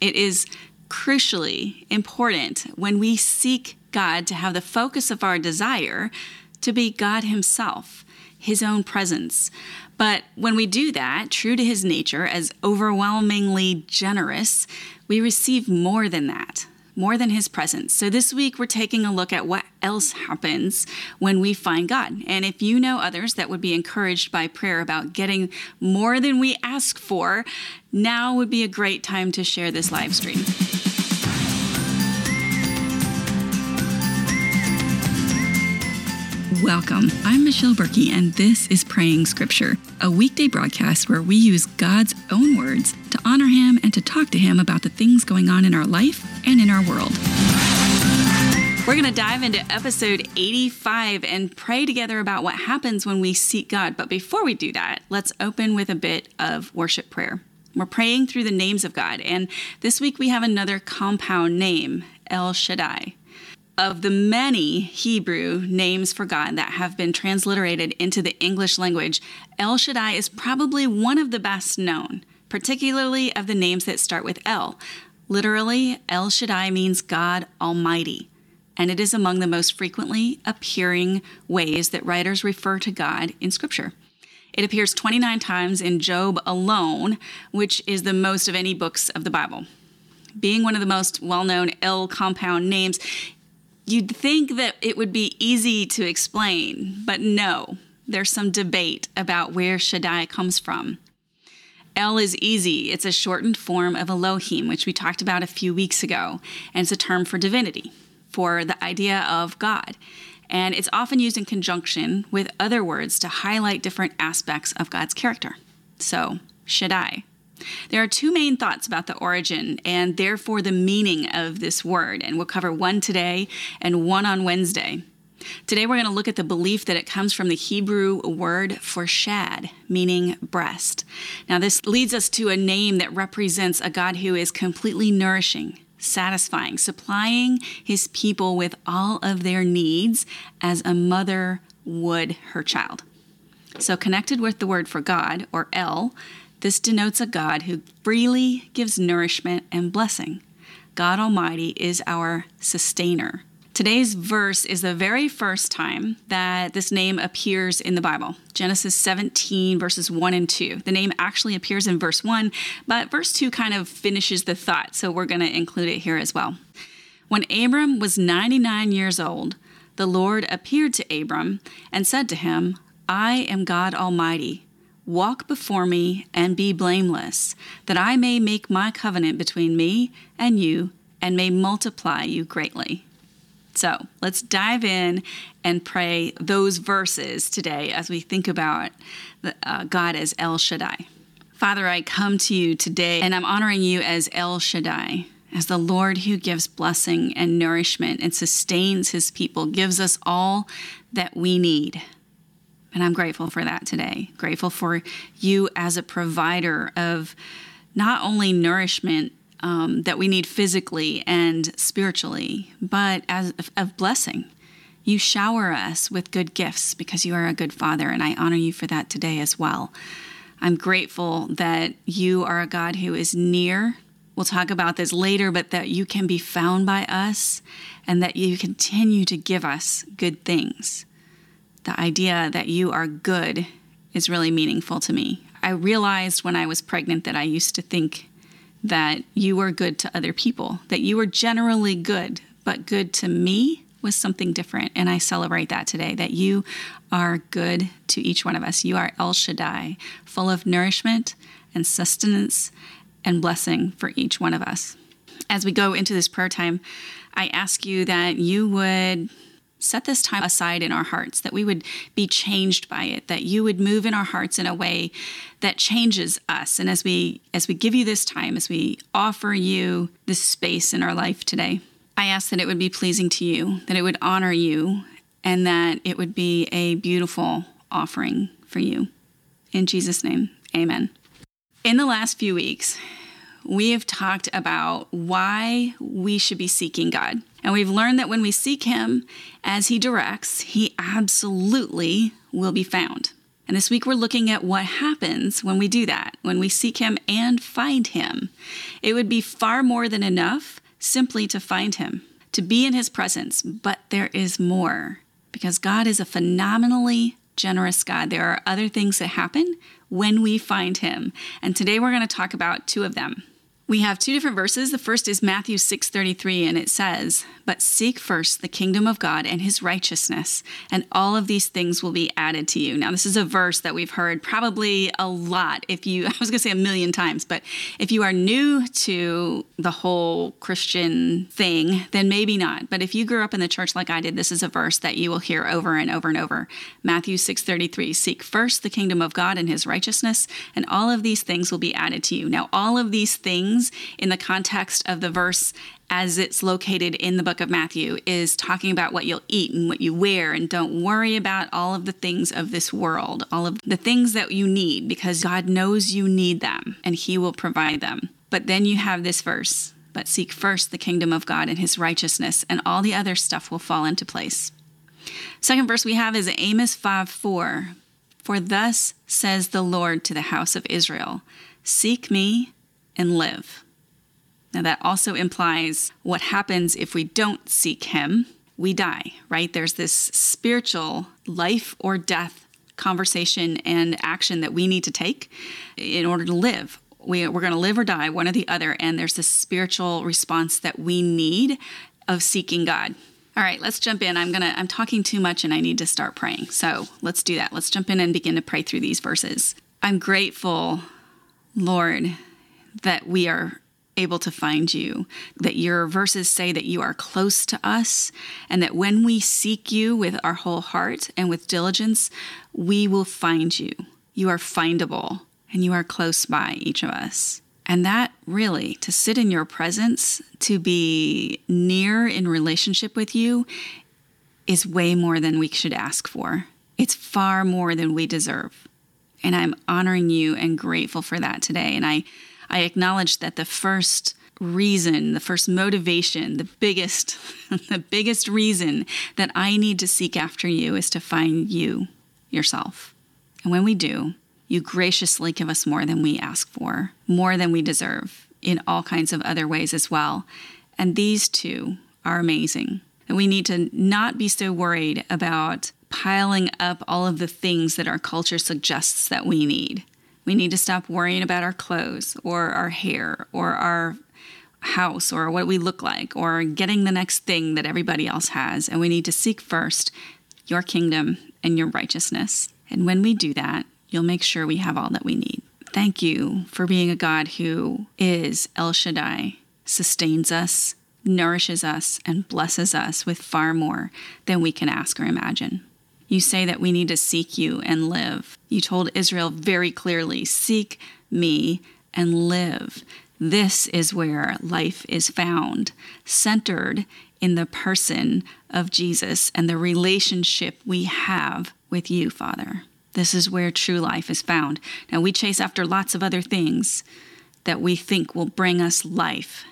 It is crucially important when we seek God to have the focus of our desire to be God Himself, His own presence. But when we do that, true to His nature, as overwhelmingly generous, we receive more than that more than his presence. So this week we're taking a look at what else happens when we find God. And if you know others that would be encouraged by prayer about getting more than we ask for, now would be a great time to share this live stream. Welcome. I'm Michelle Berkey, and this is Praying Scripture, a weekday broadcast where we use God's own words to honor Him and to talk to Him about the things going on in our life and in our world. We're going to dive into episode 85 and pray together about what happens when we seek God. But before we do that, let's open with a bit of worship prayer. We're praying through the names of God, and this week we have another compound name, El Shaddai of the many Hebrew names for God that have been transliterated into the English language, El Shaddai is probably one of the best known, particularly of the names that start with El. Literally, El Shaddai means God Almighty, and it is among the most frequently appearing ways that writers refer to God in Scripture. It appears 29 times in Job alone, which is the most of any books of the Bible. Being one of the most well known El compound names, You'd think that it would be easy to explain, but no, there's some debate about where Shaddai comes from. El is easy. It's a shortened form of Elohim, which we talked about a few weeks ago, and it's a term for divinity, for the idea of God. And it's often used in conjunction with other words to highlight different aspects of God's character. So, Shaddai, there are two main thoughts about the origin and therefore the meaning of this word, and we'll cover one today and one on Wednesday. Today, we're going to look at the belief that it comes from the Hebrew word for shad, meaning breast. Now, this leads us to a name that represents a God who is completely nourishing, satisfying, supplying his people with all of their needs as a mother would her child. So, connected with the word for God, or El, this denotes a God who freely gives nourishment and blessing. God Almighty is our sustainer. Today's verse is the very first time that this name appears in the Bible. Genesis 17, verses 1 and 2. The name actually appears in verse 1, but verse 2 kind of finishes the thought, so we're going to include it here as well. When Abram was 99 years old, the Lord appeared to Abram and said to him, I am God Almighty. Walk before me and be blameless, that I may make my covenant between me and you and may multiply you greatly. So let's dive in and pray those verses today as we think about the, uh, God as El Shaddai. Father, I come to you today and I'm honoring you as El Shaddai, as the Lord who gives blessing and nourishment and sustains his people, gives us all that we need. And I'm grateful for that today. Grateful for you as a provider of not only nourishment um, that we need physically and spiritually, but as of blessing. You shower us with good gifts because you are a good father, and I honor you for that today as well. I'm grateful that you are a God who is near. We'll talk about this later, but that you can be found by us and that you continue to give us good things the idea that you are good is really meaningful to me. I realized when I was pregnant that I used to think that you were good to other people, that you were generally good, but good to me was something different. And I celebrate that today, that you are good to each one of us. You are El Shaddai, full of nourishment and sustenance and blessing for each one of us. As we go into this prayer time, I ask you that you would set this time aside in our hearts, that we would be changed by it, that you would move in our hearts in a way that changes us. And as we as we give you this time, as we offer you this space in our life today, I ask that it would be pleasing to you, that it would honor you, and that it would be a beautiful offering for you. In Jesus' name, amen. In the last few weeks, we have talked about why we should be seeking God. And we've learned that when we seek Him as He directs, He absolutely will be found. And this week we're looking at what happens when we do that, when we seek Him and find Him. It would be far more than enough simply to find Him, to be in His presence, but there is more because God is a phenomenally generous God. There are other things that happen when we find Him. And today we're going to talk about two of them. We have two different verses. The first is Matthew 6:33 and it says, "But seek first the kingdom of God and his righteousness, and all of these things will be added to you." Now, this is a verse that we've heard probably a lot if you I was going to say a million times, but if you are new to the whole Christian thing, then maybe not. But if you grew up in the church like I did, this is a verse that you will hear over and over and over. Matthew 6:33, "Seek first the kingdom of God and his righteousness, and all of these things will be added to you." Now, all of these things in the context of the verse as it's located in the book of Matthew is talking about what you'll eat and what you wear, and don't worry about all of the things of this world, all of the things that you need, because God knows you need them and He will provide them. But then you have this verse but seek first the kingdom of God and His righteousness, and all the other stuff will fall into place. Second verse we have is Amos 5 4. For thus says the Lord to the house of Israel Seek me and live. Now, that also implies what happens if we don't seek Him. We die, right? There's this spiritual life or death conversation and action that we need to take in order to live. We, we're going to live or die, one or the other. And there's this spiritual response that we need of seeking God. All right, let's jump in. I'm gonna I'm talking too much and I need to start praying. So let's do that. Let's jump in and begin to pray through these verses. I'm grateful, Lord, that we are able to find you, that your verses say that you are close to us, and that when we seek you with our whole heart and with diligence, we will find you. You are findable, and you are close by each of us. And that really, to sit in your presence, to be near in relationship with you, is way more than we should ask for. It's far more than we deserve. And I'm honoring you and grateful for that today. And I I acknowledge that the first reason, the first motivation, the biggest the biggest reason that I need to seek after you is to find you yourself. And when we do, you graciously give us more than we ask for, more than we deserve in all kinds of other ways as well. And these two are amazing. And we need to not be so worried about piling up all of the things that our culture suggests that we need. We need to stop worrying about our clothes or our hair or our house or what we look like or getting the next thing that everybody else has. And we need to seek first your kingdom and your righteousness. And when we do that, you'll make sure we have all that we need. Thank you for being a God who is El Shaddai, sustains us, nourishes us, and blesses us with far more than we can ask or imagine. You say that we need to seek you and live. You told Israel very clearly seek me and live. This is where life is found, centered in the person of Jesus and the relationship we have with you, Father. This is where true life is found. Now, we chase after lots of other things that we think will bring us life,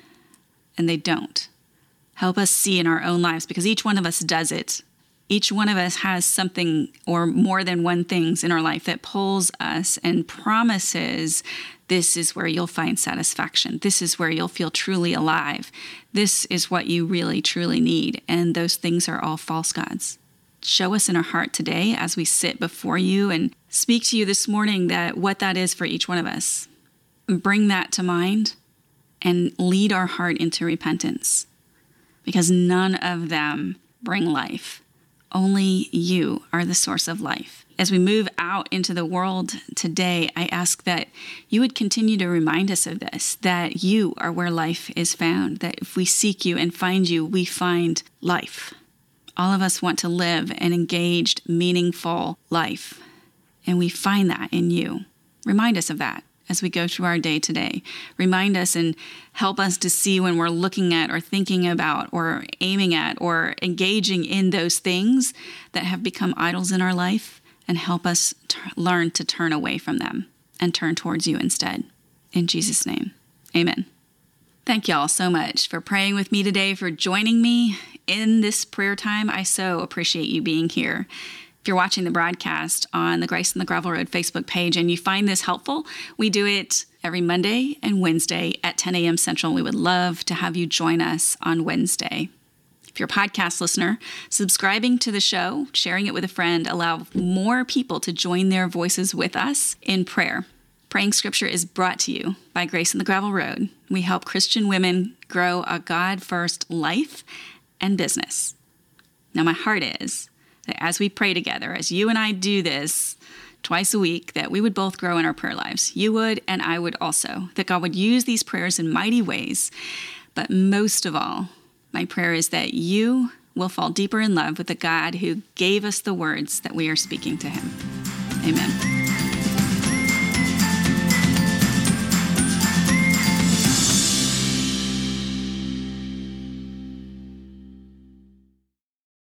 and they don't. Help us see in our own lives because each one of us does it each one of us has something or more than one things in our life that pulls us and promises this is where you'll find satisfaction. This is where you'll feel truly alive. This is what you really, truly need. And those things are all false gods. Show us in our heart today as we sit before you and speak to you this morning that what that is for each one of us. Bring that to mind and lead our heart into repentance because none of them bring life. Only you are the source of life. As we move out into the world today, I ask that you would continue to remind us of this that you are where life is found, that if we seek you and find you, we find life. All of us want to live an engaged, meaningful life, and we find that in you. Remind us of that as we go through our day today. Remind us and help us to see when we're looking at or thinking about or aiming at or engaging in those things that have become idols in our life and help us t- learn to turn away from them and turn towards you instead. In Jesus' name, amen. Thank y'all so much for praying with me today, for joining me in this prayer time. I so appreciate you being here. If you're watching the broadcast on the Grace on the Gravel Road Facebook page and you find this helpful, we do it every Monday and Wednesday at 10 a.m. Central. We would love to have you join us on Wednesday. If you're a podcast listener, subscribing to the show, sharing it with a friend, allow more people to join their voices with us in prayer. Praying Scripture is brought to you by Grace on the Gravel Road. We help Christian women grow a God first life and business. Now, my heart is as we pray together, as you and I do this twice a week, that we would both grow in our prayer lives. You would, and I would also. That God would use these prayers in mighty ways. But most of all, my prayer is that you will fall deeper in love with the God who gave us the words that we are speaking to Him. Amen.